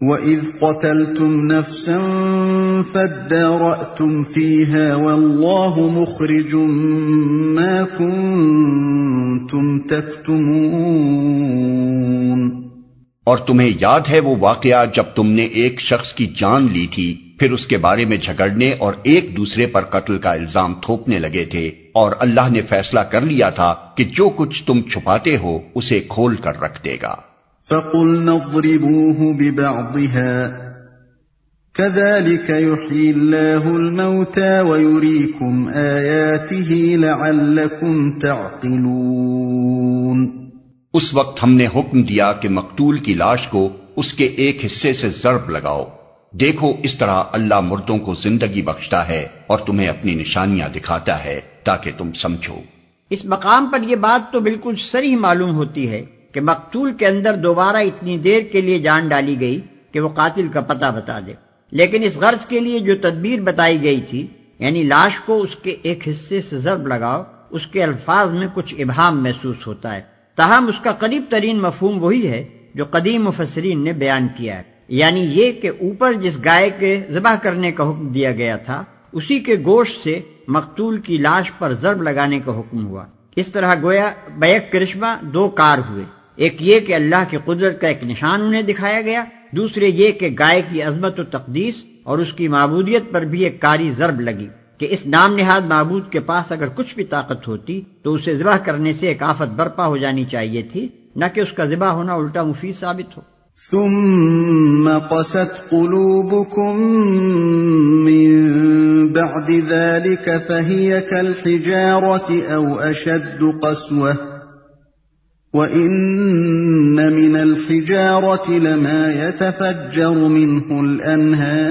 وَإِذْ قَتَلْتُمْ نَفْسًا فَادَّارَأْتُمْ فِيهَا وَاللَّهُ مُخْرِجٌ مَا كُنْتُمْ تَكْتُمُونَ اور تمہیں یاد ہے وہ واقعہ جب تم نے ایک شخص کی جان لی تھی، پھر اس کے بارے میں جھگڑنے اور ایک دوسرے پر قتل کا الزام تھوپنے لگے تھے۔ اور اللہ نے فیصلہ کر لیا تھا کہ جو کچھ تم چھپاتے ہو، اسے کھول کر رکھ دے گا۔ فَقُلْنَا اضْرِبُوهُ بِبَعْضِهَا كَذَلِكَ يُحْيِي اللَّهُ الْمَوْتَى وَيُرِيكُمْ آيَاتِهِ لَعَلَّكُمْ تَعْقِلُونَ اس وقت ہم نے حکم دیا کہ مقتول کی لاش کو اس کے ایک حصے سے ضرب لگاؤ۔ دیکھو اس طرح اللہ مردوں کو زندگی بخشتا ہے اور تمہیں اپنی نشانیاں دکھاتا ہے تاکہ تم سمجھو۔ اس مقام پر یہ بات تو بالکل سری معلوم ہوتی ہے۔ کہ مقتول کے اندر دوبارہ اتنی دیر کے لیے جان ڈالی گئی کہ وہ قاتل کا پتہ بتا دے۔ لیکن اس غرض کے لیے جو تدبیر بتائی گئی تھی یعنی لاش کو اس کے ایک حصے سے ضرب لگاؤ، اس کے الفاظ میں کچھ ابہام محسوس ہوتا ہے۔ تاہم، اس کا قریب ترین مفہوم وہی ہے جو قدیم مفسرین نے بیان کیا ہے۔ یعنی یہ کہ اوپر جس گائے کے ذبح کرنے کا حکم دیا گیا تھا، اسی کے گوشت سے مقتول کی لاش پر ضرب لگانے کا حکم ہوا۔ اس طرح گویا بیک کرشمہ دو کار ہوئے۔ ایک یہ کہ اللہ کی قدرت کا ایک نشان انہیں دکھایا گیا، دوسرے یہ کہ گائے کی عظمت و تقدیس اور اس کی معبودیت پر بھی ایک کاری ضرب لگی کہ اس نام نہاد معبود کے پاس اگر کچھ بھی طاقت ہوتی تو اسے ذبح کرنے سے ایک آفت برپا ہو جانی چاہیے تھی، نہ کہ اس کا ذبح ہونا الٹا مفید ثابت ہو۔ ثم قست قلوبكم من بعد ذلك فهي كالحجارة أو أشد قسوة۔ وَإِنَّ مِنَ الْحِجَارَةِ لَمَا يَتَفَجَّرُ مِنْهُ الْأَنْهَارُ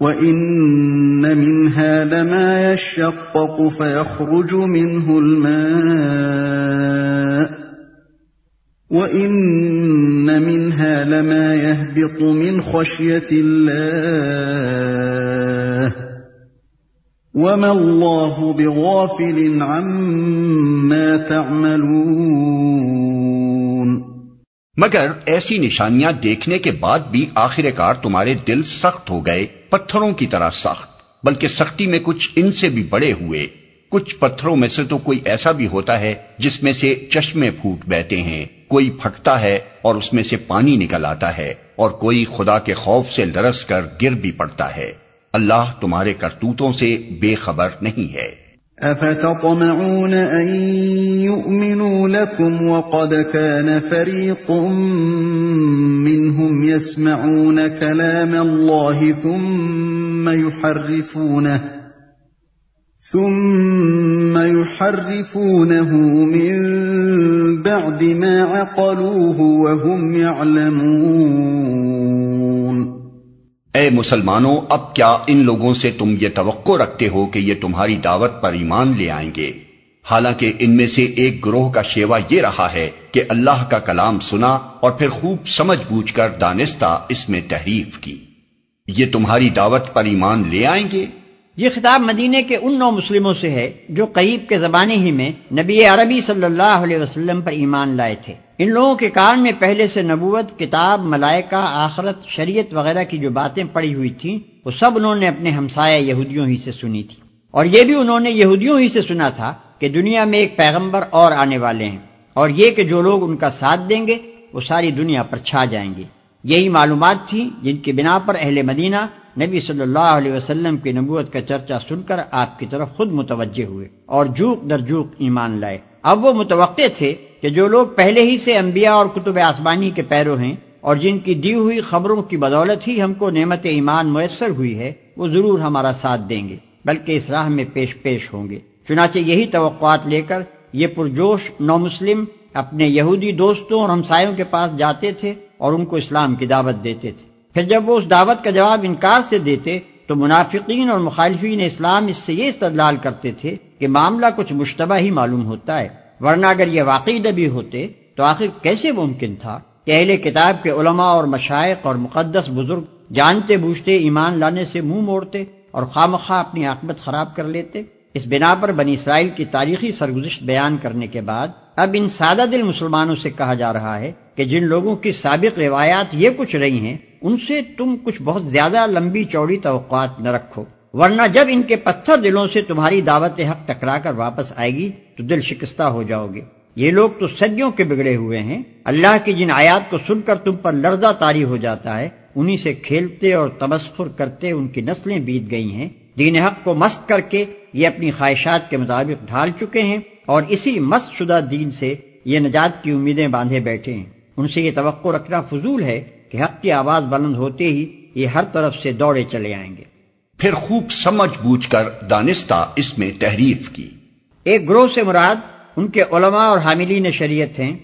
وَإِنَّ مِنْهَا لَمَا يَشَّقَّقُ فَيَخْرُجُ مِنْهُ الْمَاءُ وَإِنَّ مِنْهَا لَمَا يَهْبِطُ مِنْ خَشْيَةِ اللَّهِ وَمَا اللَّهُ بِغَافِلٍ عَمَّا تَعْمَلُونَ مگر ایسی نشانیاں دیکھنے کے بعد بھی آخر کار تمہارے دل سخت ہو گئے، پتھروں کی طرح سخت، بلکہ سختی میں کچھ ان سے بھی بڑے ہوئے۔ کچھ پتھروں میں سے تو کوئی ایسا بھی ہوتا ہے جس میں سے چشمے پھوٹ بیٹھے ہیں۔ کوئی پھٹتا ہے اور اس میں سے پانی نکل آتا ہے اور کوئی خدا کے خوف سے لرس کر گر بھی پڑتا ہے۔ اللہ تمہارے کرتوتوں سے بے خبر نہیں ہے۔ افتطمعون ان يؤمنوا لكم وقد كان فريق منهم يسمعون كلام الله ثم يحرفونه ثم يحرفونه من بعد ما عقلوه وهم يعلمون۔ اے مسلمانوں، اب کیا ان لوگوں سے تم یہ توقع رکھتے ہو کہ یہ تمہاری دعوت پر ایمان لے آئیں گے؟ حالانکہ ان میں سے ایک گروہ کا شیوا یہ رہا ہے کہ اللہ کا کلام سنا اور پھر خوب سمجھ بوجھ کر دانستہ اس میں تحریف کی۔ یہ تمہاری دعوت پر ایمان لے آئیں گے؟ یہ خطاب مدینے کے ان نو مسلموں سے ہے جو قریب کے زمانے ہی میں نبی عربی صلی اللہ علیہ وسلم پر ایمان لائے تھے۔ ان لوگوں کے کان میں پہلے سے نبوت، کتاب، ملائکہ، آخرت، شریعت وغیرہ کی جو باتیں پڑی ہوئی تھیں، وہ سب انہوں نے اپنے ہمسایہ یہودیوں ہی سے سنی تھی۔ اور یہ بھی انہوں نے یہودیوں ہی سے سنا تھا کہ دنیا میں ایک پیغمبر اور آنے والے ہیں۔ اور یہ کہ جو لوگ ان کا ساتھ دیں گے، وہ ساری دنیا پر چھا جائیں گے۔ یہی معلومات تھیں جن کی بنا پر اہل مدینہ نبی صلی اللہ علیہ وسلم کی نبوت کا چرچا سن کر آپ کی طرف خود متوجہ ہوئے اور جوک در جوک ایمان لائے۔ اب وہ متوقع تھے کہ جو لوگ پہلے ہی سے انبیاء اور کتب آسمانی کے پیرو ہیں اور جن کی دی ہوئی خبروں کی بدولت ہی ہم کو نعمت ایمان میسر ہوئی ہے، وہ ضرور ہمارا ساتھ دیں گے، بلکہ اس راہ میں پیش پیش ہوں گے۔ چنانچہ یہی توقعات لے کر یہ پرجوش نو مسلم اپنے یہودی دوستوں اور ہمسایوں کے پاس جاتے تھے اور ان کو اسلام کی دعوت دیتے تھے۔ پھر جب وہ اس دعوت کا جواب انکار سے دیتے تو منافقین اور مخالفین اسلام اس سے یہ استدلال کرتے تھے کہ معاملہ کچھ مشتبہ ہی معلوم ہوتا ہے، ورنہ اگر یہ واقعی نبی ہوتے تو آخر کیسے ممکن تھا؟ کہ اہل کتاب کے علماء اور مشائق اور مقدس بزرگ جانتے بوجھتے ایمان لانے سے منہ موڑتے اور خامخواہ اپنی عاقبت خراب کر لیتے؟ اس بنا پر بنی اسرائیل کی تاریخی سرگزشت بیان کرنے کے بعد اب ان سادہ دل مسلمانوں سے کہا جا رہا ہے کہ جن لوگوں کی سابق روایات یہ کچھ رہی ہیں ان سے تم کچھ بہت زیادہ لمبی چوڑی توقعات نہ رکھو، ورنہ جب ان کے پتھر دلوں سے تمہاری دعوت حق ٹکرا کر واپس آئے گی، تو دل شکستہ ہو جاؤ گے۔ یہ لوگ تو صدیوں کے بگڑے ہوئے ہیں۔ اللہ کی جن آیات کو سن کر تم پر لرزہ تاری ہو جاتا ہے، انہی سے کھیلتے اور تبصر کرتے ان کی نسلیں بیت گئی ہیں۔ دین حق کو مست کر کے یہ اپنی خواہشات کے مطابق ڈھال چکے ہیں اور اسی مست شدہ دین سے یہ نجات کی امیدیں باندھے بیٹھے ہیں۔ ان سے یہ توقع رکھنا فضول ہے کہ حق کی آواز بلند ہوتے ہی یہ ہر طرف سے دوڑے چلے آئیں گے۔ پھر خوب سمجھ بوجھ کر دانستہ اس میں تحریف کی۔ ایک گروہ سے مراد ان کے علماء اور حاملین شریعت ہیں۔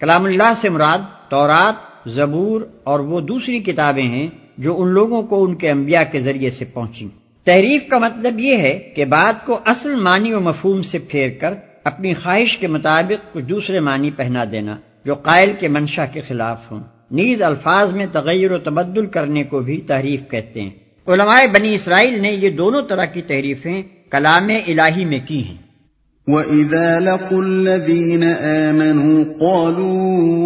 کلام اللہ سے مراد تورات زبور اور وہ دوسری کتابیں ہیں جو ان لوگوں کو ان کے انبیاء کے ذریعے سے پہنچی تحریف کا مطلب یہ ہے کہ بات کو اصل معنی و مفہوم سے پھیر کر اپنی خواہش کے مطابق کچھ دوسرے معنی پہنا دینا جو قائل کے منشا کے خلاف ہوں۔ نیز الفاظ میں تغیر و تبدل کرنے کو بھی تحریف کہتے ہیں۔ علماء بنی اسرائیل نے یہ دونوں طرح کی تحریفیں کلام الہی میں کی ہیں۔ وَإِذَا لَقُوا الَّذِينَ آمَنُوا قَالُوا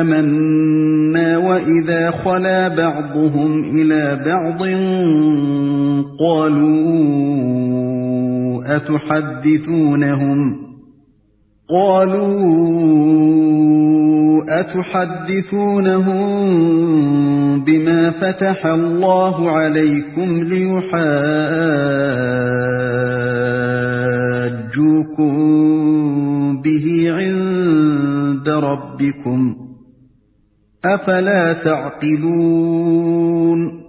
آمَنَّا وَإِذَا خَلَا بَعْضُهُمْ إِلَى بَعْضٍ قَالُوا أَتُحَدِّثُونَهُمْ؟ قَالُوا أَتُحَدِّثُونَهُمْ بِمَا فَتَحَ اللَّهُ عَلَيْكُمْ لِيُحَاجُّوكُمْ بِهِ عِندَ رَبِّكُمْ أَفَلَا تَعْقِلُونَ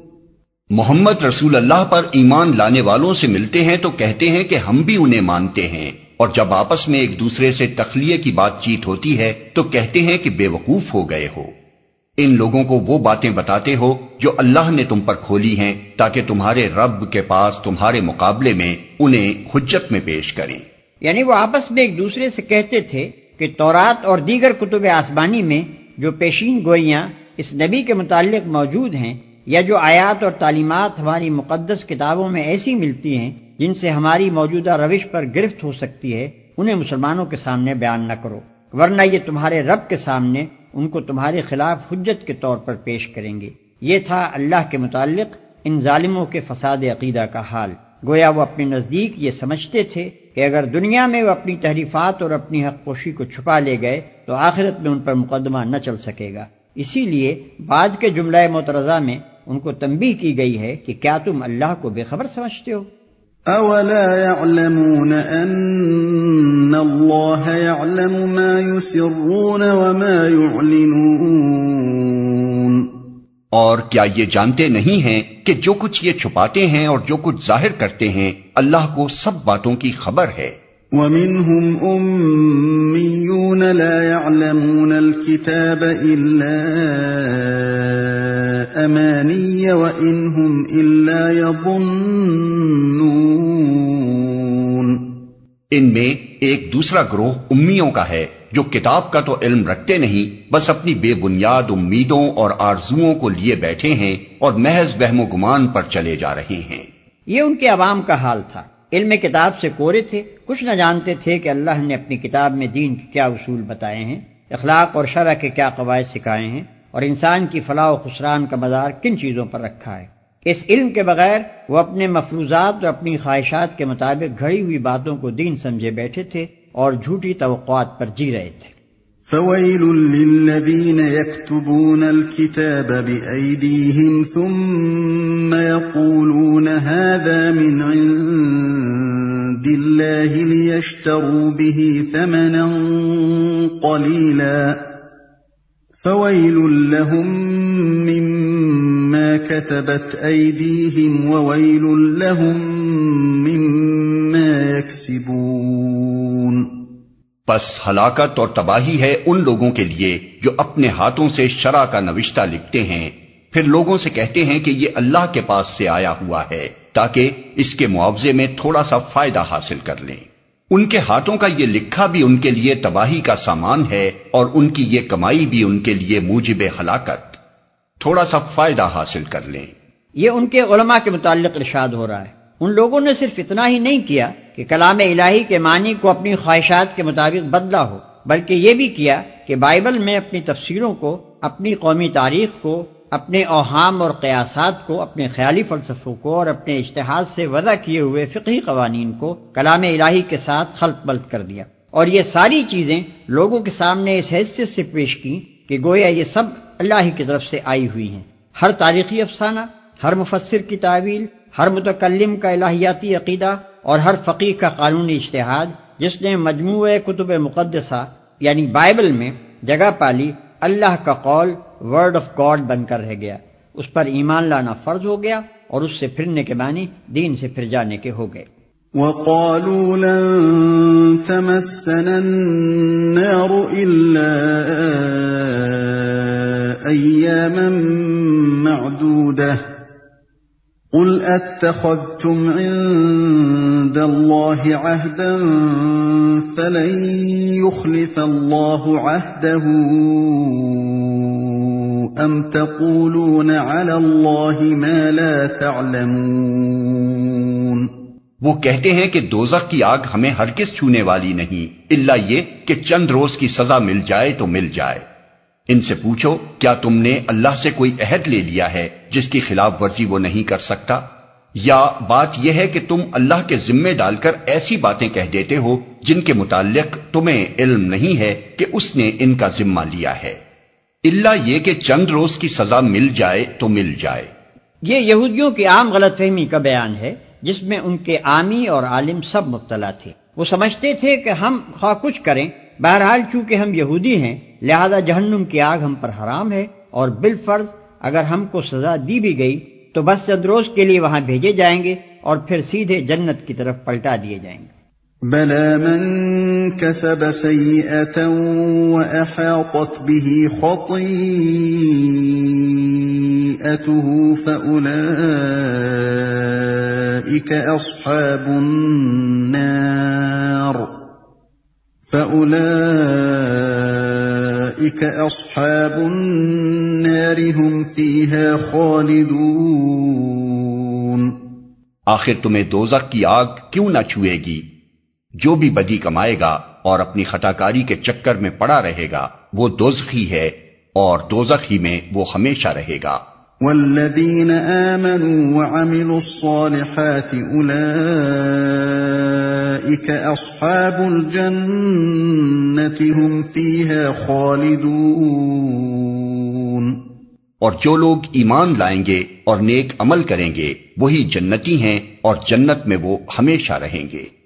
محمد رسول اللہ پر ایمان لانے والوں سے ملتے ہیں تو کہتے ہیں کہ ہم بھی انہیں مانتے ہیں۔ اور جب آپس میں ایک دوسرے سے تخلیے کی بات چیت ہوتی ہے، تو کہتے ہیں کہ بے وقوف ہو گئے ہو۔ ان لوگوں کو وہ باتیں بتاتے ہو جو اللہ نے تم پر کھولی ہیں، تاکہ تمہارے رب کے پاس، تمہارے مقابلے میں انہیں حجت میں پیش کریں۔ یعنی وہ آپس میں ایک دوسرے سے کہتے تھے کہ تورات اور دیگر کتب آسمانی میں جو پیشین گوئیاں اس نبی کے متعلق موجود ہیں، یا جو آیات اور تعلیمات ہماری مقدس کتابوں میں ایسی ملتی ہیں جن سے ہماری موجودہ روش پر گرفت ہو سکتی ہے، انہیں مسلمانوں کے سامنے بیان نہ کرو۔ ورنہ یہ تمہارے رب کے سامنے ان کو تمہارے خلاف حجت کے طور پر پیش کریں گے۔ یہ تھا اللہ کے متعلق ان ظالموں کے فساد عقیدہ کا حال۔ گویا وہ اپنے نزدیک یہ سمجھتے تھے کہ اگر دنیا میں وہ اپنی تحریفات اور اپنی حق پوشی کو چھپا لے گئے، تو آخرت میں ان پر مقدمہ نہ چل سکے گا۔ اسی لیے بعد کے جملہ مترضہ میں ان کو تنبیہ کی گئی ہے کہ کیا تم اللہ کو بے خبر سمجھتے ہو؟ أَوَلَا يَعْلَمُونَ أَنَّ اللَّهَ يَعْلَمُ مَا يُسِرُّونَ وَمَا يُعْلِنُونَ اور کیا یہ جانتے نہیں ہیں کہ جو کچھ یہ چھپاتے ہیں اور جو کچھ ظاہر کرتے ہیں اللہ کو سب باتوں کی خبر ہے۔ وَمِنْهُمْ أُمِّيُّونَ لَا يَعْلَمُونَ الْكِتَابَ إِلَّا أَمَانِيَّ وَإِنْهُمْ إِلَّا يَظُنُّونَ ان میں ایک دوسرا گروہ امیوں کا ہے، جو کتاب کا تو علم رکھتے نہیں، بس اپنی بے بنیاد امیدوں اور آرزوؤں کو لیے بیٹھے ہیں اور محض وہم و گمان پر چلے جا رہے ہیں۔ یہ ان کے عوام کا حال تھا۔ علم کتاب سے کورے تھے، کچھ نہ جانتے تھے کہ اللہ نے اپنی کتاب میں دین کے کیا اصول بتائے ہیں، اخلاق اور شرح کے کیا قواعد سکھائے ہیں، اور انسان کی فلاح و خسران کا مدار کن چیزوں پر رکھا ہے۔ اس علم کے بغیر وہ اپنے مفروضات اور اپنی خواہشات کے مطابق گھڑی ہوئی باتوں کو دین سمجھے بیٹھے تھے اور جھوٹی توقعات پر جی رہے تھے۔ فويل للذين يكتبون الكتاب بأيديهم ثم يقولون هذا من عند الله ليشتروا به ثمنا قليلا فويل لهم مما كتبت أيديهم وويل لهم مما يكسبون. پس ہلاکت اور تباہی ہے ان لوگوں کے لیے جو اپنے ہاتھوں سے شرع کا نوشتہ لکھتے ہیں۔ پھر لوگوں سے کہتے ہیں کہ یہ اللہ کے پاس سے آیا ہوا ہے تاکہ اس کے معاوضے میں تھوڑا سا فائدہ حاصل کر لیں۔ ان کے ہاتھوں کا یہ لکھا بھی ان کے لیے تباہی کا سامان ہے اور ان کی یہ کمائی بھی ان کے لیے موجب ہلاکت۔ تھوڑا سا فائدہ حاصل کر لیں۔ یہ ان کے علماء کے متعلق ارشاد ہو رہا ہے۔ ان لوگوں نے صرف اتنا ہی نہیں کیا کہ کلام الہی کے معنی کو اپنی خواہشات کے مطابق بدلا ہو، بلکہ یہ بھی کیا کہ بائبل میں اپنی تفسیروں کو، اپنی قومی تاریخ کو، اپنے اوہام اور قیاسات کو، اپنے خیالی فلسفوں کو اور اپنے اشتہاد سے وضع کیے ہوئے فقہی قوانین کو کلام الہی کے ساتھ خلط بلط کر دیا۔ اور یہ ساری چیزیں لوگوں کے سامنے اس حیثیت سے پیش کی کہ گویا یہ سب اللہ ہی کی طرف سے آئی ہوئی ہیں۔ ہر تاریخی افسانہ، ہر مفسر کی تعویل، ہر متکلم کا الہیاتی عقیدہ اور ہر فقیر کا قانونی اشتہاد جس نے مجموعہ کتب مقدسہ یعنی بائبل میں جگہ پالی، اللہ کا قول ورڈ آف گاڈ بن کر رہ گیا۔ اس پر ایمان لانا فرض ہو گیا اور اس سے پھرنے کے معنی دین سے پھر جانے کے ہو گئے۔ وقالوا لن تمسنا النار إلا أياما معدودة. قل أتخذتم عند الله عهدا فلن يخلف الله عهده أم تقولون على الله ما لا تعلمون. وہ کہتے ہیں کہ دوزخ کی آگ ہمیں ہرگز چھونے والی نہیں اللہ یہ کہ چند روز کی سزا مل جائے تو مل جائے۔ ان سے پوچھو، کیا تم نے اللہ سے کوئی عہد لے لیا ہے جس کی خلاف ورزی وہ نہیں کر سکتا؟ یا بات یہ ہے کہ تم اللہ کے ذمے ڈال کر ایسی باتیں کہہ دیتے ہو جن کے متعلق تمہیں علم نہیں ہے کہ اس نے ان کا ذمہ لیا ہے۔ اللہ یہ کہ چند روز کی سزا مل جائے تو مل جائے۔ یہ یہودیوں کی عام غلط فہمی کا بیان ہے جس میں ان کے عامی اور عالم سب مبتلا تھے۔ وہ سمجھتے تھے کہ ہم خواہ کچھ کریں بہرحال چونکہ ہم یہودی ہیں، لہذا جہنم کی آگ ہم پر حرام ہے اور بالفرض اگر ہم کو سزا دی بھی گئی تو بس چند روز کے لیے وہاں بھیجے جائیں گے اور پھر سیدھے جنت کی طرف پلٹا دیے جائیں گے۔ بلى من كسب سيئة وأحاطت به خطيئته فأولئك أصحاب النار۔ فأولئك أصحاب النار هم فيها خالدون آخر تمہیں دوزخ کی آگ کیوں نہ چھوئے گی؟ جو بھی بدی کمائے گا اور اپنی خطاکاری کے چکر میں پڑا رہے گا وہ دوزخی ہے اور دوزخی میں وہ ہمیشہ رہے گا۔ والذين آمنوا وعملوا الصالحات أولئك أصحاب الجنة هم فيها خالدون۔ اور جو لوگ ایمان لائیں گے اور نیک عمل کریں گے، وہی جنتی ہیں اور جنت میں وہ ہمیشہ رہیں گے۔